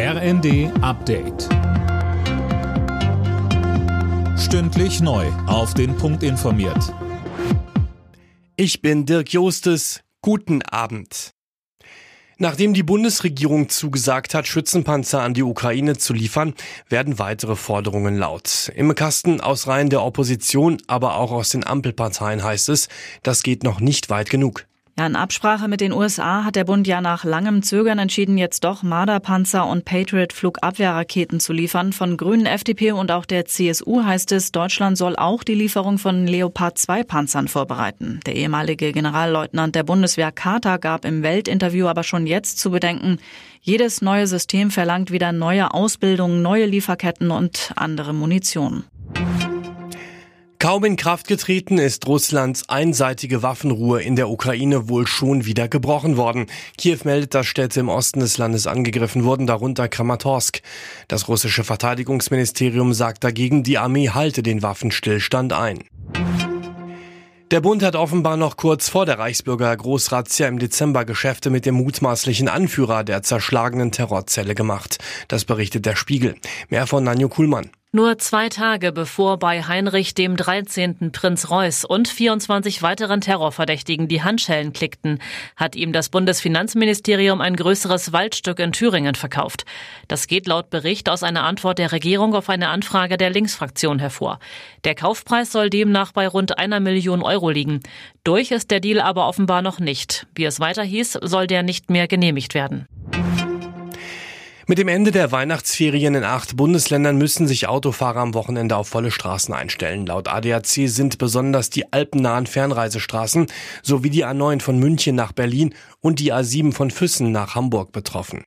RND Update. Stündlich neu. Auf den Punkt informiert. Ich bin Dirk Jostes. Guten Abend. Nachdem die Bundesregierung zugesagt hat, Schützenpanzer an die Ukraine zu liefern, werden weitere Forderungen laut. Im Kasten aus Reihen der Opposition, aber auch aus den Ampelparteien heißt es, das geht noch nicht weit genug. Ja, in Absprache mit den USA hat der Bund ja nach langem Zögern entschieden, jetzt doch Marderpanzer und Patriot-Flugabwehrraketen zu liefern. Von Grünen, FDP und auch der CSU heißt es, Deutschland soll auch die Lieferung von Leopard-2-Panzern vorbereiten. Der ehemalige Generalleutnant der Bundeswehr Carter gab im Weltinterview aber schon jetzt zu bedenken, jedes neue System verlangt wieder neue Ausbildung, neue Lieferketten und andere Munition. Kaum in Kraft getreten ist Russlands einseitige Waffenruhe in der Ukraine wohl schon wieder gebrochen worden. Kiew meldet, dass Städte im Osten des Landes angegriffen wurden, darunter Kramatorsk. Das russische Verteidigungsministerium sagt dagegen, die Armee halte den Waffenstillstand ein. Der Bund hat offenbar noch kurz vor der Reichsbürger Großrazzia im Dezember Geschäfte mit dem mutmaßlichen Anführer der zerschlagenen Terrorzelle gemacht. Das berichtet der Spiegel. Mehr von Nanjo Kuhlmann. Nur zwei Tage bevor bei Heinrich dem 13. Prinz Reuß und 24 weiteren Terrorverdächtigen die Handschellen klickten, hat ihm das Bundesfinanzministerium ein größeres Waldstück in Thüringen verkauft. Das geht laut Bericht aus einer Antwort der Regierung auf eine Anfrage der Linksfraktion hervor. Der Kaufpreis soll demnach bei rund einer Million Euro liegen. Durch ist der Deal aber offenbar noch nicht. Wie es weiter hieß, soll der nicht mehr genehmigt werden. Mit dem Ende der Weihnachtsferien in acht Bundesländern müssen sich Autofahrer am Wochenende auf volle Straßen einstellen. Laut ADAC sind besonders die alpennahen Fernreisestraßen sowie die A9 von München nach Berlin und die A7 von Füssen nach Hamburg betroffen.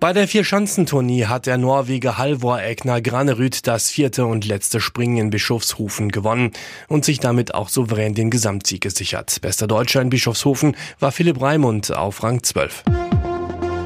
Bei der Vierschanzentournee hat der Norweger Halvor Egner Granerüt das vierte und letzte Springen in Bischofshofen gewonnen und sich damit auch souverän den Gesamtsieg gesichert. Bester Deutscher in Bischofshofen war Philipp Raimund auf Rang 12.